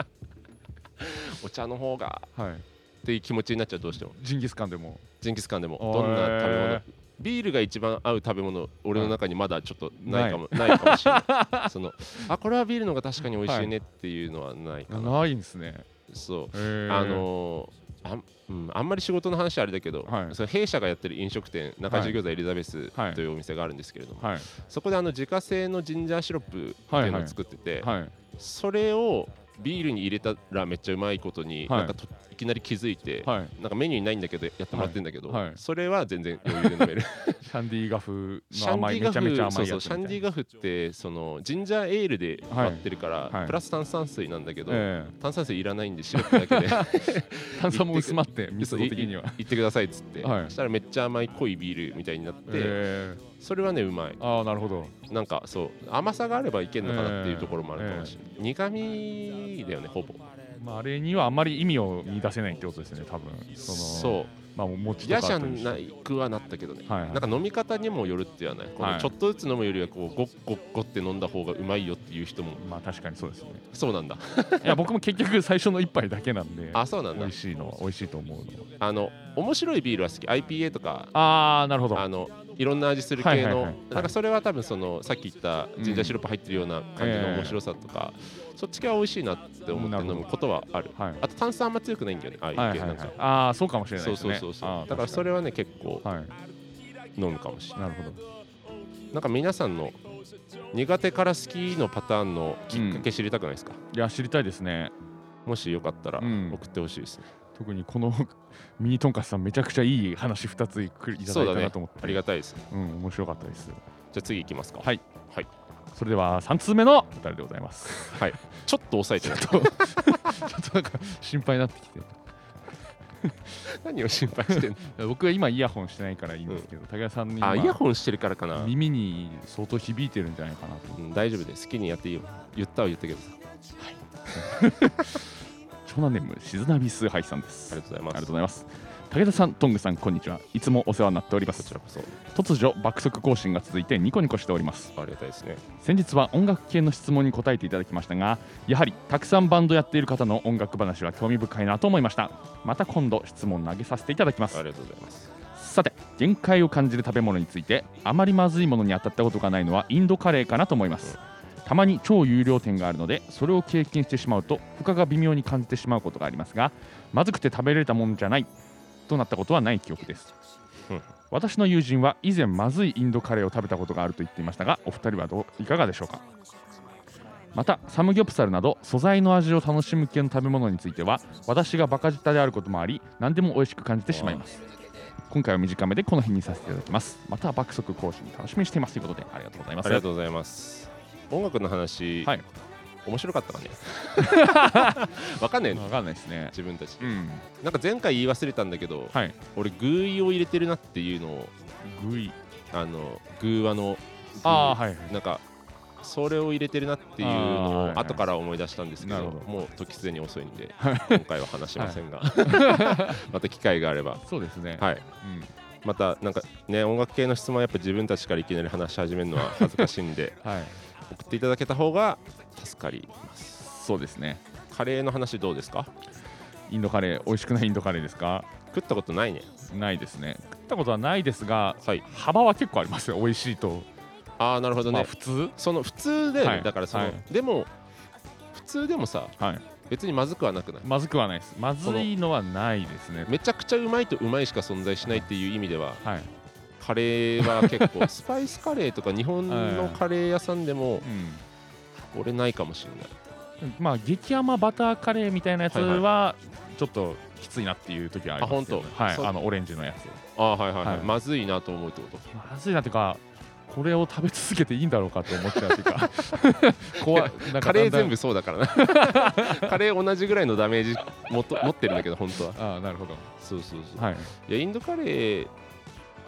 お茶の方が。はい。っていう気持ちになっちゃうどうしても。ジンギスカンでも。ジンギスカンでも。どんな食べ物？ビールが一番合う食べ物俺の中にまだちょっとないかも、ない、かもしれない。そのあこれはビールの方が確かに美味しいねっていうのはないかな、ないんですね。そう。あのーあんうん、あんまり仕事の話あれだけど、はい。その弊社がやってる飲食店中地餃子エリザベスはい。というお店があるんですけれども、はい。そこであの自家製のジンジャーシロップっていうのを作ってて、はい。それをビールに入れたらめっちゃうまいことに、はい。なんかといきなり気づいて、はい。なんかメニューにないんだけどやってもらってるんだけど、はい。はい。それは全然余裕で飲める。シャンディガフの甘いめちゃめちゃ甘いやつそうシャンディガフってそのジンジャーエールで割ってるから、プラス炭酸水なんだけど、炭酸水いらないんでシロップだけで。え 炭酸も薄まって密度的には。言ってくださいっつって、はい。そしたらめっちゃ甘い濃いビールみたいになって、ええ。それはねうまい。ああなるほど。なんかそう甘さがあればいけるのかなっていうところもあるかもしれない、苦味だよねほぼまああれにはあんまり意味を見出せないってことですね多分。そのそう。まあ餅とか嫌じゃと一緒なくはなったけどね、はいはい。なんか飲み方にもよるってはないこはい。のちょっとずつ飲むよりはこうゴッゴッゴッって飲んだ方がうまいよっていう人も。まあ確かにそうですね。そうなんだ。いや僕も結局最初の一杯だけなんで あそうなんだ。美味しいのは美味しいと思うの。あの面白いビールは好き。IPA とか。ああなるほど。あのいろんな味する系の。なんかそれは多分そのさっき言ったジンジャーシロップ入ってるような感じの面白さとか、そっち系は美味しいなって思って飲むことはある。はい。あと炭酸あんま強くないんだよねああいう系なんか、ああそうかもしれないですね。そうそうそうだからそれはね結構飲むかもしれない。なるほど。なんか皆さんの苦手から好きのパターンのきっかけ知りたくないですか、いや知りたいですね。もしよかったらうん。送ってほしいですね、特にこの ミニトンカツさんめちゃくちゃいい話2ついくいただいたなと思って。ありがたいですね。うん面白かったです。じゃあ次行きますか。はい。はい、それでは3通目のお便りでございます。はい、ちょっと抑えてちょっとちょっとなんか心配になってきて。何を心配してんの？僕は今イヤホンしてないからいいんですけど、武田さんに今あイヤホンしてるからかな、耳に相当響いてるんじゃないかなと。うん、大丈夫です。好きにやっていいよ。言ったは言ったけどさ 長男ネーム静ナビスハイさんです。ありがとうございます。ありがとうございます。武田さんトングさんこんにちは。いつもお世話になっております。こちらこそ。突如爆速更新が続いてニコニコしております。ありがたいですね。先日は音楽系の質問に答えていただきましたがやはりたくさんバンドやっている方の音楽話は興味深いなと思いました。また今度質問投げさせていただきます。ありがとうございます。さて限界を感じる食べ物についてあまりまずいものに当たったことがないのはインドカレーかなと思いますたまに超有料店があるのでそれを経験してしまうと負荷が微妙に感じてしまうことがありますがまずくて食べれたもんじゃないとなったことはない記憶です。うん。私の友人は以前まずいインドカレーを食べたことがあると言っていましたがお二人はどういかがでしょうか？またサムギョプサルなど素材の味を楽しむ系の食べ物については私がバカ舌であることもあり何でも美味しく感じてしまいます。今回は短めでこの辺にさせていただきます。また爆速更新楽しみにしていますということでありがとうございます。ありがとうございます音楽の話、はい。面白かった かね。わかんないのわかんないですね。自分たち。うん。なんか前回言い忘れたんだけど、はい。俺グーイを入れてるなっていうのをグイ。あのグーワのああはいはい。なんかそれを入れてるなっていうのを後から思い出したんですけどなるほど。もう時すでに遅いんで はい。今回は話しませんが、また機会があれば。そうですね。はい。うん。またなんかね音楽系の質問はやっぱ自分たちからいきなり話し始めるのは恥ずかしいんで。はい送っていただけた方が助かります。そうですね。カレーの話どうですか？インドカレー美味しくないインドカレーですか？食ったことないね。ないですね。食っったことはないですがはい。幅は結構ありますよ美味しいと、ああなるほどね、まあ普通？その普通だよね、はい。だからその、はい。でも普通でもさはい。別にまずくはなくない？まずくはないです。まずいのはないですね。めちゃくちゃうまいとうまいしか存在しないっていう意味でははい、カレーは結構。スパイスカレーとか日本のカレー屋さんでもう俺ないかもしれない。ん、まあ激甘バターカレーみたいなやつはちょっときついなっていう時はありますけはい。あのオレンジのやつ。ああはいはいはい、はい。まずいなと思うってこと？まずいなっていうかこれを食べ続けていいんだろうかと思っちゃうっていうか。怖い。カレー全部そうだからな。カレー同じぐらいのダメージもと持ってるんだけど本当は。ああなるほど。そうそうそう、はい。い、やインドカレー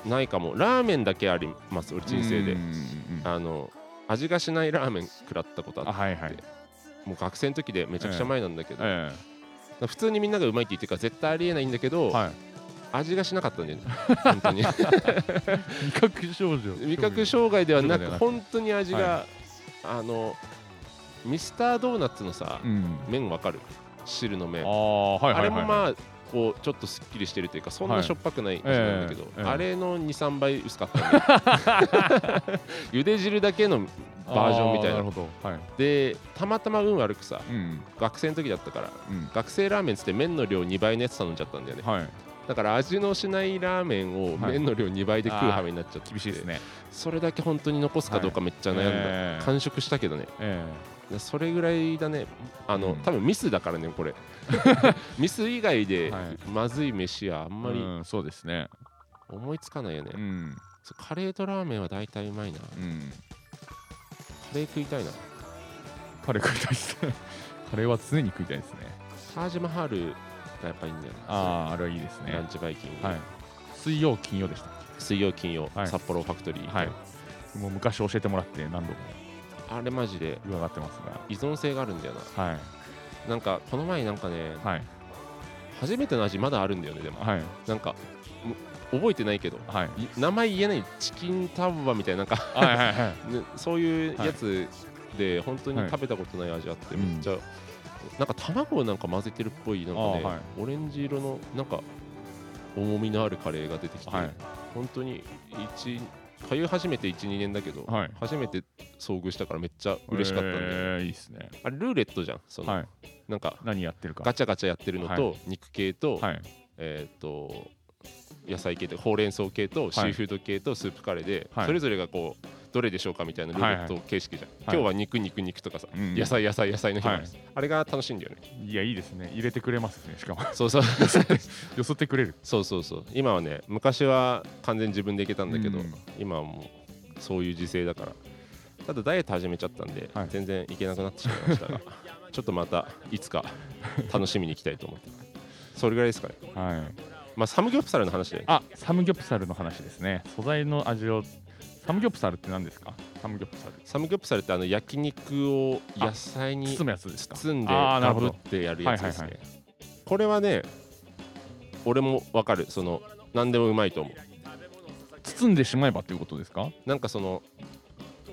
ないかも。ラーメンだけあります俺人生で。あの味がしないラーメン食らったことあって。あはいはい。もう学生の時でめちゃくちゃ前なんだけど、え普通にみんながうまいって言ってるから絶対ありえないんだけど、えはい。味がしなかったんだよね。本当に。味覚症状。味覚障害ではなく本当に味が、はあのミスタードーナツのさ、うん。麺わかる？汁の麺。ああはいあはいはい。れもまあこうちょっとすっきりしてるというかそんなしょっぱくない味なんだけど、ええええ。あれの23倍薄かったんで。茹で汁だけのバージョンみたいな。あーなるほど。はい。でたまたま運悪くさうん。学生の時だったからうん。学生ラーメンっつって麺の量2倍のやつ頼んじゃったんだよね。はい。だから味のしないラーメンをはい。麺の量2倍で食う羽目になっちゃって、厳しいですね。それだけ本当に残すかどうかめっちゃ悩んだ、ええ。完食したけどね。えでそれぐらいだね。あの、うん。多分ミスだからねこれ。ミス以外ではい。まずい飯はあんえまりうんそうですね。思いつかないよね、うん。カレーとラーメンは大体うまいな。カうん。レー食いたいな。カレー食いたいです。ね カレーは常に食いたいですね。タージマハールがやっぱいいんだよなあああれはいいですね。ランチバイキング、はい。水曜金曜でしたっ水曜金曜、はい。札幌ファクトリー、けはい。もう昔教えてもらって何度もあれマジで伺ってます依存性があるんだよな。がはい。なんかこの前なんかねはい。初めての味まだあるんだよねでも。はい。なんかむ覚えてないけど。はい。い名前言えないチキンタワーみたいななんか。はいはいはい。ねそういうやつで本当にはい食べたことない味あってうんめっちゃなんか卵をなんか混ぜてるっぽいなんかね、はい。オレンジ色のなんか重みのあるカレーが出てきて、はい。本当に一通い始めて12年だけど、はい。初めて遭遇したからめっちゃ嬉しかったんで、えーいいですね。あれルーレットじゃんその、はい。なんか何やってるか。ガチャガチャやってるのと、は肉系と,、はい。えー、と野菜系とほうれん草系とシーフード系とスープカレーで、はい。それぞれがこうどれでしょうかみたいなルーレット形式じゃん、今日は肉肉肉とかさ、うん野菜野菜野菜の日もあるはい。あれが楽しいんだよね。いやいいですね。入れてくれますねしかも。そうそう。よそってくれる。そうそうそう。今はね昔は完全に自分でいけたんだけど、うん。今はもうそういう時勢だから。ただダイエット始めちゃったんで、はい。全然いけなくなってしまいましたが ちょっとまたいつか楽しみに行きたいと思ってそれぐらいですかね。はいまあサムギョプサルの話。であサムギョプサルの話ですね。素材の味をサムギョプサルって何ですか？サムギョプサル。サムギョプサルってあの焼肉を野菜に包むやつですか？包んでガあーなるほど。ブってやるやつですね、はいはい。これはね俺もわかる。その何でもうまいと思う。包んでしまえばっていうことですか？なんかその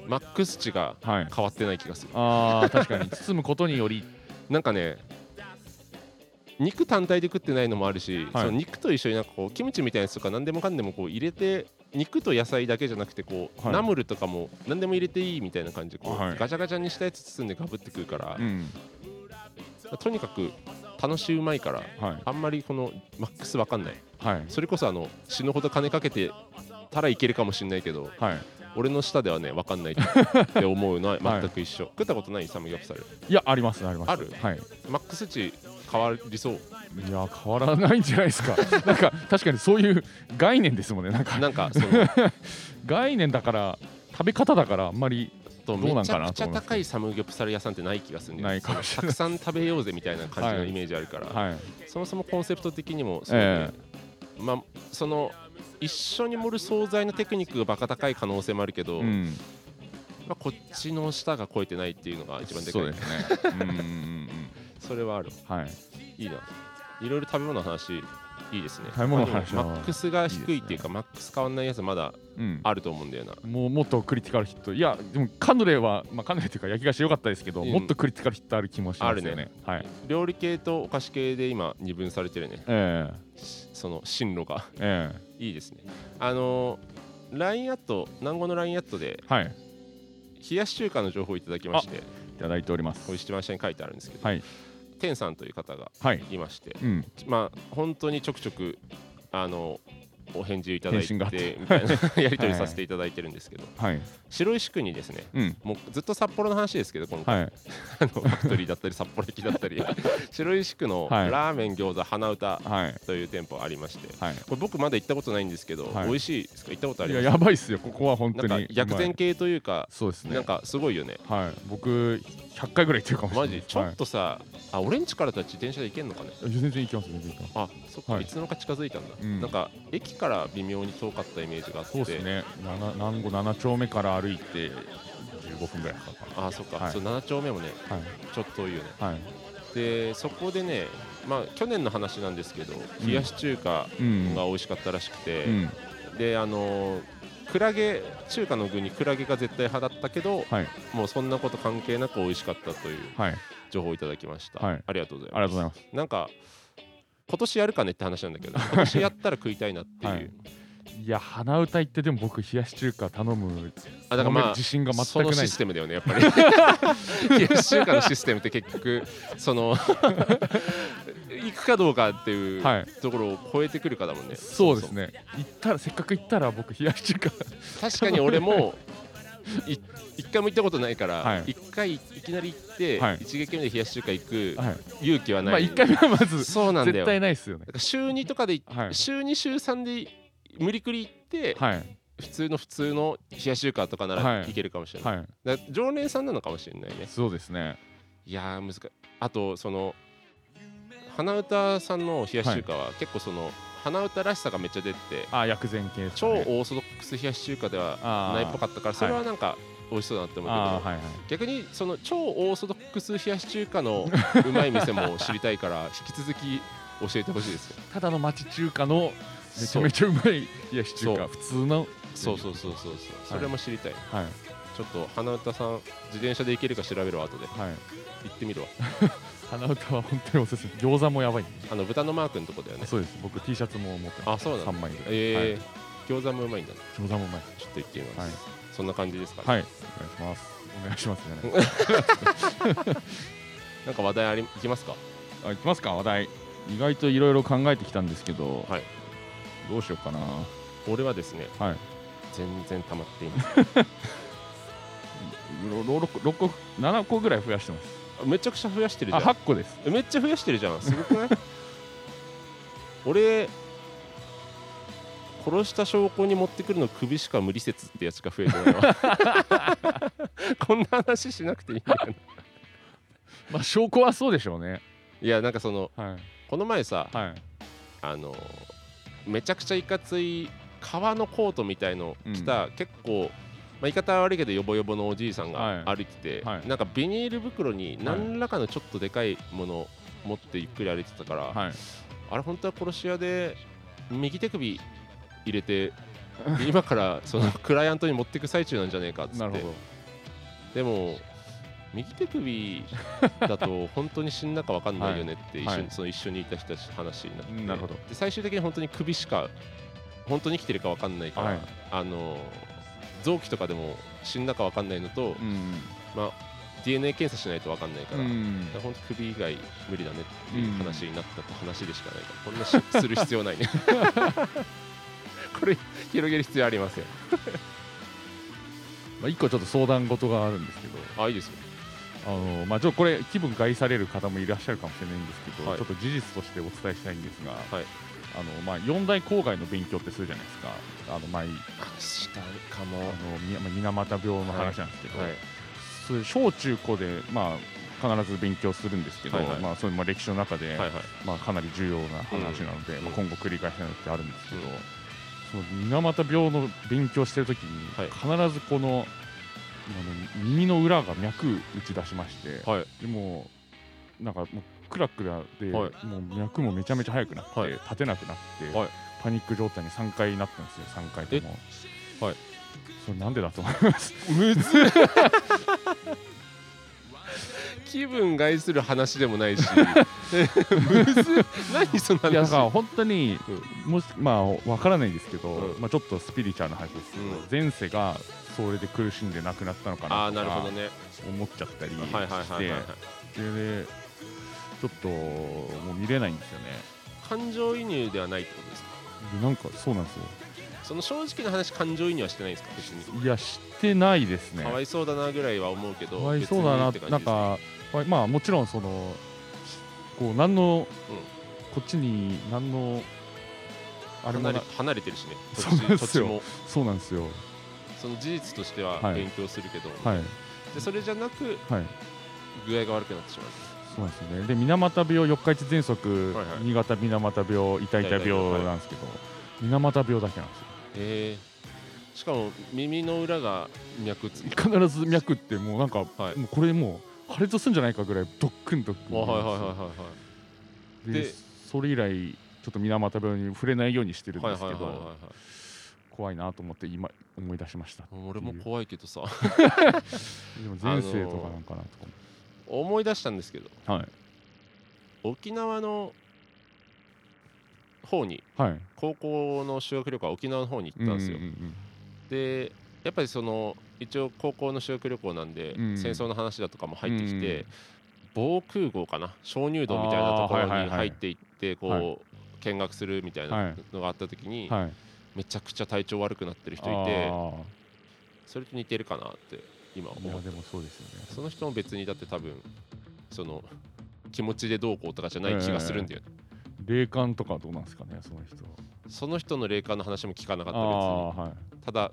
マックス値がはい。変わってない気がする。あー確かに。包むことにより。なんかね肉単体で食ってないのもあるし、はい。その肉と一緒になんかこうキムチみたいなやつとか何でもかんでもこう入れて肉と野菜だけじゃなくてこう、はい。ナムルとかも何でも入れていいみたいな感じでこう、はい。ガチャガチャにしたやつ包んでガブって食うからう、ん。とにかく楽しいうまいからはい。あんまりこのマックスわかんない。はい。それこそあの死ぬほど金かけてたらいけるかもしれないけどはい。俺の舌ではねわかんない って思うのは全く一緒、食ったことない？サムギョプサル。いやありますあります。ある？はい。マックス値変わりそう。いや変わらないんじゃないですか。なんか確かにそういう概念ですもんねなんか。なんか 概念だから食べ方だからあんまりとどうなんかなめちゃくちゃ高いサムギョプサル屋さんってない気がするんだよないかもしれない。たくさん食べようぜみたいな感じのイメージあるから、はい。そもそもコンセプト的にもそえまあその一緒に盛る惣菜のテクニックがバカ高い可能性もあるけど、うん。まあ、こっちの舌が超えてないっていうのが一番でかい。ですねそれはある。うんはい。いいな。いろいろ食べ物の話いいですね。食べ物の話マックスが低いっていうかマックス変わんないやつまだうん。あると思うんだよな。もうもっとクリティカルヒット。いやでもカヌレは、まあ、カヌレっていうか焼き菓子良かったですけど、うん。もっとクリティカルヒットある気もしますよね。あるね。はい。料理系とお菓子系で今二分されてるね。えその進路が。ええ。いいですね。あの LINE アット南郷の LINE アットでえはい。冷やし中華の情報をいただきましていただいております。こういう一番下に書いてあるんですけど、はい天さんという方がはい。いましてうん。まあ本当にちょくちょくあのお返事をいただいてて。みたいな やり取りさせていただいてるんですけど。はい。白石区にですねうん。もうずっと札幌の話ですけど今回、はい。あのファクトリーだったり札幌駅だったり。白石区のはい。ラーメン餃子花歌はい。という店舗ありまして。はい。これ僕まだ行ったことないんですけど、はい。美味しいですか？行ったことありいます？ややばいっすよここは本当に。逆転系というかそうですね。なんかすごいよね。はい。僕100回ぐらい行ってるかもしれなマい。ジちょっとさ、あ俺ん家からだったら自転車で行けんのかね？はい全然行きます全然行きます。あそっか、はい。い、つの間にか近づいたんだ、うん。なんか駅から微妙に遠かったイメージがあって。そうですね。南郷7丁目から歩いて15分ぐらいかかるあそっか、はい。そう7丁目もねはい。ちょっと遠いよね。はい。でそこでねまあ去年の話なんですけど冷やし中華うんが美味しかったらしくて、うん。であのークラゲ中華の具にクラゲが絶対派だったけど、はい。もうそんなこと関係なく美味しかったというはい。情報をいただきました、はい。ありがとうございます。なんか今年やるかねって話なんだけど 今年やったら食いたいなっていう、はい。いや鼻歌行ってでも僕冷やし中華頼む。あだからまあ自信が全くない。システムだよねやっぱり。冷やし中華のシステムって結局その 行くかどうかっていうはい。ところを超えてくるかだもんね。そうですね。行ったらせっかく行ったら僕冷やし中華。確かに俺もい一回も行ったことないから、はい。一回いきなり行って、はい。一撃目で冷やし中華行くはい。勇気はない、まあ1回目はまずそうなんだよ。絶対ないですよね。週2とかで週2週3で無理くり行って、はい。普通の普通の冷やし中華とかならはい。いけるかもしれない、常連さんなのかもしれないね。そうですね。いやー難しい。あとその花歌さんの冷やし中華は結構その花歌らしさがめっちゃ出ててあ薬膳系ですか超オねーソドックス冷やし中華ではないっぽかったからそれはなんか美味しそうだなって思うけど、はいはい。逆にその超オーソドックス冷やし中華の うまい店も知りたいから引き続き教えてほしいですよ。ただの町中華のめちゃめちゃうまい冷やし中華普通のそうそうそうそうそう。それも知りたい、はい。ちょっと花歌さん自転車で行けるか調べるわ後で。はい。行ってみるわ 鼻歌は本当におすすめ。餃子もやばい。あの豚のマークのとこだよね。そうです。僕 T シャツも持ってます。あそうなんだ。3枚ぐらいえー餃子もうまいんだね。はい、餃子もうまい。ちょっと行ってみます、はい。そんな感じですかね、はい。お願いします。お願いしますね。なんか話題ありいきますか？あいきますか。話題。意外といろいろ考えてきたんですけど、はい。どうしようかな。俺はですねはい。全然溜まっていない。6個7個ぐらい増やしてますめちゃくちゃ増やしてるじあゃん。8個です。めっちゃ増やしてるじゃん。すごくない？俺殺した証拠に持ってくるの首しか無理説ってやつが増えてるわ こんな話しなくていいんだよなまあ証拠はそうでしょうね。いやなんかそのはい。この前さはい。あのめちゃくちゃいかつい革のコートみたいの着た、結構、まあ、言い方は悪いけどヨボヨボのおじいさんはい。が歩いてて、はい。なんかビニール袋に何らかのちょっとでかいものを持ってゆっくり歩いてたから、はい。あれ本当は殺し屋で右手首入れて 今からそのクライアントに持っていく最中なんじゃねえかっつって。でも右手首だと本当に死んだか分かんないよねって一緒に、はい。その一緒にいた人たちと話になって、なるほど。で最終的に本当に首しか本当に生きてるか分かんないから、はい。あの臓器とかでも死んだか分かんないのと、うん。まあ DNA 検査しないと分かんないから、うん。だから本当首以外無理だねっていう話になったって話でしかないから、こんなしする必要ないね。これ広げる必要ありません まあ、1個ちょっと相談事があるんですけど。あいいですよ。あの、まあ、ちょっとこれ気分害される方もいらっしゃるかもしれないんですけど、はい。ちょっと事実としてお伝えしたいんですが、はいあのまあ、四大郊外の勉強ってするじゃないですか。あの前あしたかも。あのみまあ水俣病の話なんですけど、はい。それ小中高で、まあ、必ず勉強するんですけど、はいはい。まあ、そういうまあ歴史の中で、はいはい。まあ、かなり重要な話なので、うん。まあ、今後繰り返せないってあるんですけど、うん。その水俣病の勉強してる時に、はい。必ずこのあの耳の裏が脈打ち出しまして、はい。でもなんかもうクラクラで、はい。もう脈もめちゃめちゃ速くなって、はい。立てなくなって、はい。パニック状態に3回なったんですよ3回とも。はい。それなんでだと思います？むず気分害する話でもないし。むず何その話？いやだから本当に、うもしまあわからないんですけど、うん。まあ、ちょっとスピリチュアルな話ですけど、うん。前世がそれで苦しんで亡くなったのかなとか思っちゃったりはいはいはいはい、はい、それでちょっともう見れないんですよね。感情移入ではないってことですか？でなんかそうなんですよ。その正直な話感情移入はしてないんですか？別に。いやしてないですね。かわいそうだなぐらいは思うけどかわいそうだなってなん感じですかまあまあもちろんそのこう何の、こっちに何のあれもな離れ離れてるしね。土そうなん地ですよ。土地も。そうなんですよ。その事実としてははい。勉強するけど、はい。でそれじゃなくはい。具合が悪くなってしまうそうですよね。で水俣病四日市喘息、はいはい。新潟水俣病痛々病なんですけど、水俣病だけなんですよ。え。ー、しかも耳の裏が脈っつって必ず脈ってもうなんか、はい。もうこれもう破裂するんじゃないかぐらいドックンドックンはいはいはいはいはい。ででそれ以来ちょっと水俣病に触れないようにしてるんはいですけど怖いなと思って今思い出しました俺も怖いけどさ。でも前世とかなんかなと思い出したんですけどかはい。沖縄の方にはい。高校の修学旅行は沖縄の方に行ったんですよ、うんうんでやっぱりその一応高校の修学旅行なんで、うん。戦争の話だとかも入ってきて、うん防空壕かな？鍾乳洞みたいなところに入っていってこう、はい。見学するみたいはないのがあった時に、うんはい。めちゃくちゃ体調悪くなってる人いあてー。それと似てるかなって今い思ってやでもそうですよね。その人も別にだって多分その気持ちでどうこうとかじゃない気がするんだよね、霊感とかはどうなんですかねその人その人の霊感の話も聞かなかったあ別に。はい。ただ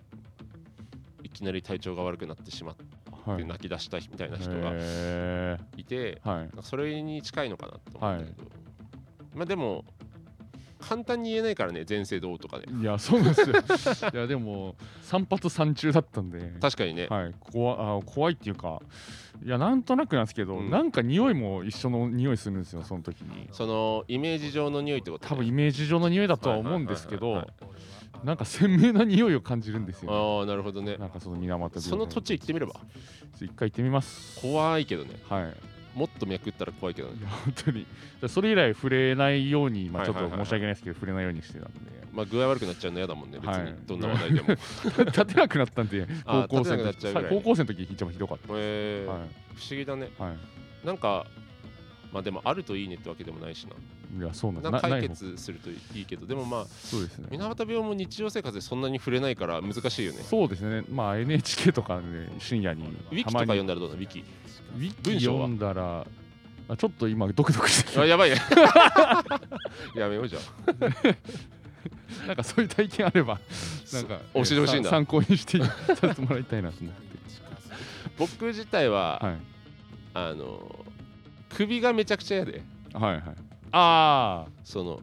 いきなり体調が悪くなってしまってはい。泣き出したみたいな人がへいて、ーはい。それに近いのかなと思うんだけど、まあでも簡単に言えないからね前世どうとかね。いやそうなんですよ。いやでも3発3中だったんで。確かにね、はい、怖あ怖いっていうかいやなんとなくなんですけど、うん。なんか匂いも一緒の匂いするんですよその時に。そのイメージ上の匂いってこと、ね、多分イメージ上の匂いだとは思うんですけどなんか鮮明な匂いを感じるんですよ、ああなるほどね。なんかその水俣病その土地行ってみれば？一回行ってみます。怖いけどね。はいもっと脈打ったら怖いけどね。本当に。それ以来触れないように、まあ、ちょっと申し訳ないですけど触れないようにしてたんで。まあ具合悪くなっちゃうの嫌だもんね別に、はいどんな話題でも。立てなくなったんであ高校生の立てなくなっちゃうぐらい。高校生の時一番ひどかった、えー。は不思議だね。いはい。なんかまあでもあるといいねってわけでもないしないやそうなん解決するといいけどでもまあそうですね。水俣病も日常生活でそんなに触れないから難しいよね。そうですね。まあ NHK とかで深夜に。ウィキとか読んだらどうなの？ウィキ。ウィキ読んだらあちょっと今ドクドクしてきあやばいね。やめようじゃ なんかそういう体験あればなんか教えてほしいんだ。さ参考にしてさせてもらいたいなと思って。僕自体は、はい。あの首がめちゃくちゃ嫌で。はいはいあその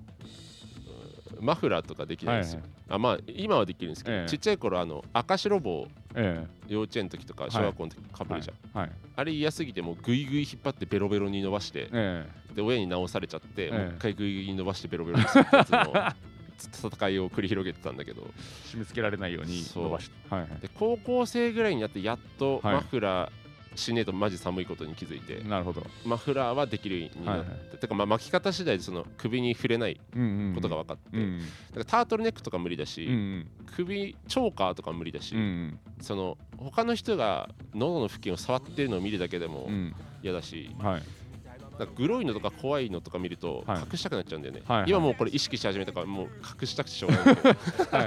うんマフラーとかできあないんですよ、あまあ今はできるんですけど、ええ。ちっちゃい頃あの赤白棒え幼稚園の時とかい。小学校の時かぶるじゃん、はい。あれ嫌すぎてもうグイグイ引っ張ってベロベロに伸ばしてえで親に直されちゃって、えもう一回グイグイに伸ばしてベロベロにするや つの戦いを繰り広げてたんだけど。え締め付けられないようにそう伸ばして。はいはい。で高校生ぐらいになってやっとはい。マフラーしねえとマジ寒いことに気づいて、なるほど。マフラーはできるようになって、はいかまあ巻き方次第でその首に触れないことが分かって、うんだからタートルネックとか無理だし、うんうん。首チョーカーとか無理だし、うんうん。その他の人が喉の付近を触ってるのを見るだけでもうん。嫌だし、はい。なんかグロいのとか怖いのとか見るとはい。隠したくなっちゃうんだよね、はいはい。今もうこれ意識し始めたからもう隠したくてしょうがな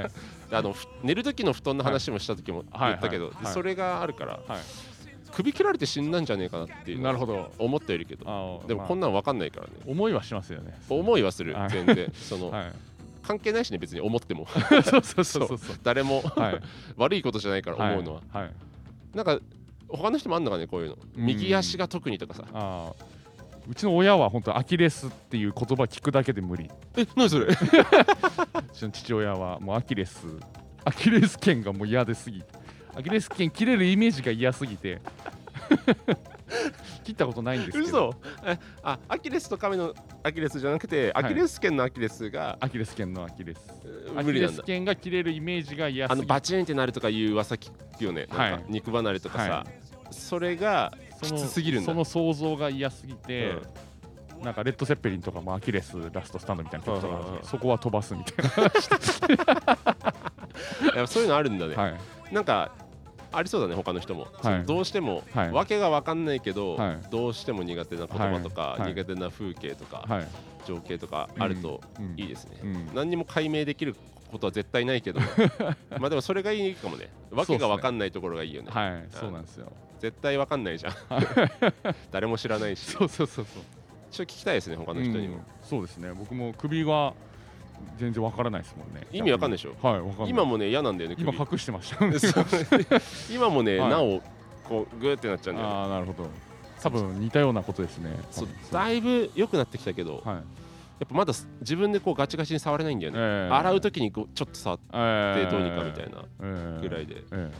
い。あのふ寝る時の布団の話もした時も言ったけど、はいはい。はい。それがあるからはい首切られて死んだんじゃねえかなっていうなるほど。思ってはいるけどでもこんまなん分かんないからね。あ思いはしますよね。思いはするはい。全然。そのはい。関係ないしね別に思っても。そうそうそうそう誰もはい。悪いことじゃないから思うのは。はい。はいなんか他の人もあんのかねこういうの。うん。右足が特にとかさ。うちの親は本当アキレスっていう言葉聞くだけで無理。え何それ？うちの父親はもうアキレスアキレス腱がもう嫌ですぎてアキレス腱切れるイメージが嫌すぎて。切ったことないんですけど。嘘。えあアキレスと亀のアキレスじゃなくて、アキレス腱のアキレスが。アキレス腱のアキレス。うんアキレス無理なんだ腱が切れるイメージが嫌すあのぎてバチンってなるとかいう噂聞くよね。なんかはい肉離れとかさ、はそれがきそのつすぎるんだ。その想像が嫌すぎて、うん。なんかレッド・セッペリンとかもアキレスラストスタンドみたいな曲とかあるんですけどうん。そこは飛ばすみたい やっぱそういうのあるんだね、な、はい。なんかありそうだね他の人も、そのどうしても、はい。わけが分かんないけど、はい。どうしても苦手な言葉とか、はい。はい苦手な風景とか、はい。情景とかあるとうん。いいですね、うん。何にも解明できることは絶対ないけど。まあでもそれがいいかもね。わけが分かんないところがいいよね。はい。そうなんですよ。絶対分かんないじゃん。誰も知らないし。そうそうそうそう。ちょっと聞きたいですね他の人にも、うん。そうですね。僕も首は全然わからないですもんね。意味わかんないでしょ？はいわかんない。今もね嫌なんだよね首。今隠してました。今もね、はい。なおこうグーってなっちゃうんだよね。ああなるほど。多分似たようなことですね。そうだいぶ良くなってきたけど、はい。やっぱまだす自分でこうガチガチに触れないんだよね、ええ。洗う時にこうちょっと触っえてどうにかみたいななぐらいで、え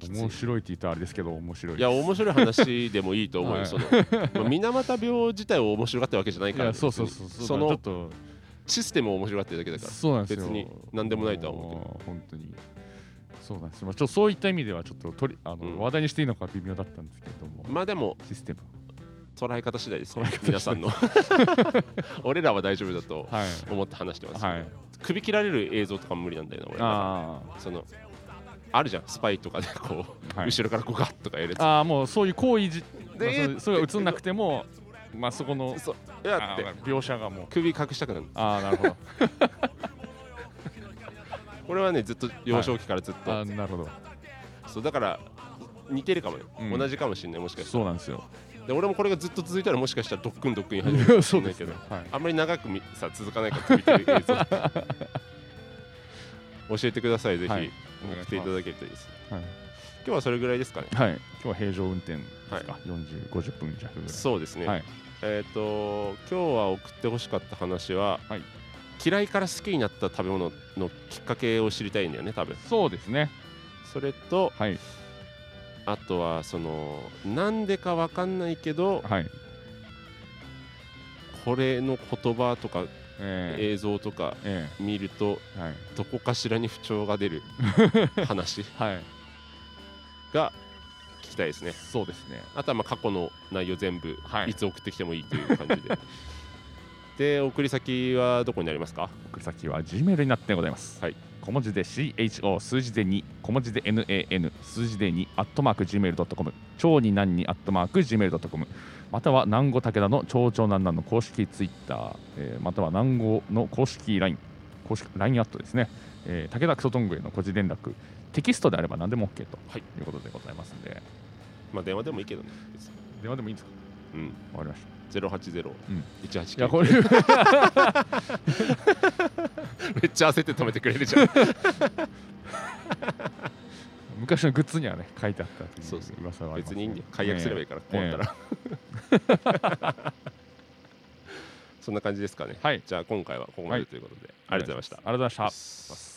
きついえ。面白いって言ったらあれですけど面白いいや面白い話でもいいと思うよ、はい。その、まあ、水俣病自体を面白がってるわけじゃないから、いやそうそうそう。そうそのちょっとシステムを面白がってるだけだから。そうなんですよ。別に何でもないとは思うけども本当に。そうなんですまあちょっとそういった意味ではちょっと取りあの、うん。話題にしていいのか微妙だったんですけれども、まあでもシステム。捉え方次第です、ね。皆さんの。俺らは大丈夫だとはい。思って話してます、はい。首切られる映像とかも無理なんだよな俺あそのあるじゃん。スパイとかでこう、ー、はい、後ろからこうガッとかやるやつ。あーもうそういう行為じ、まあでそれが映んなくてもまあそこのそういやって。描写がもう首隠したくなるああなるほど。これはねずっと幼少期からずっと、あーなるほど。そうだから似てるかもね、うん。同じかもしれないもしかしたそうなんですよ。らで俺もこれがずっと続いたらもしかしたらドックンドックンに 始めるかもしれないけど。ね。はい。あんまり長くみさ続かないから見てる映像 教えてくださいぜひ、はい。送っていただけるといいですはい、今日はそれぐらいですかね。はい、今日は平常運転ですか、40、50分弱ぐらい。そうですね、はいえっ、と今日は送ってほしかった話は、はい。嫌いから好きになった食べ物のきっかけを知りたいんだよね多分。そうですね。それとはい。あとはそのなんでかわかんないけどはい。これの言葉とかえ映像とかええ。見るとえはい。どこかしらに不調が出る 話はい。が聞きたいですね。そうですね。あとはまあ過去の内容全部、はい。い、つ送ってきてもいいという感じで。で送り先はどこになりますか？送り先は Gmail になってございます。はい。小文字で CHO 数字で2小文字で NAN 数字で2アットマーク Gmail.com 超に何にアットマーク Gmail.com または南郷武田の超々南南の公式ツイッター、えーまたは南郷の公式 LINE 公式 LINE アットですね、えー武田クソトングへの個人連絡テキストであれば何でも OK とはい。いうことでございますんで、まあ電話でもいいけどね別に。電話でもいいんですか？うん。わかりました。080、うん。189いやこれ。めっちゃ焦って止めてくれるじゃん。昔のグッズにはね書いてあったというそうそう噂があります別にいいんだよ。解約すればいいから、こうええなったら、そんな感じですかね。はい。じゃあ今回はここまでということで、ありがとうございました。ありがとうございました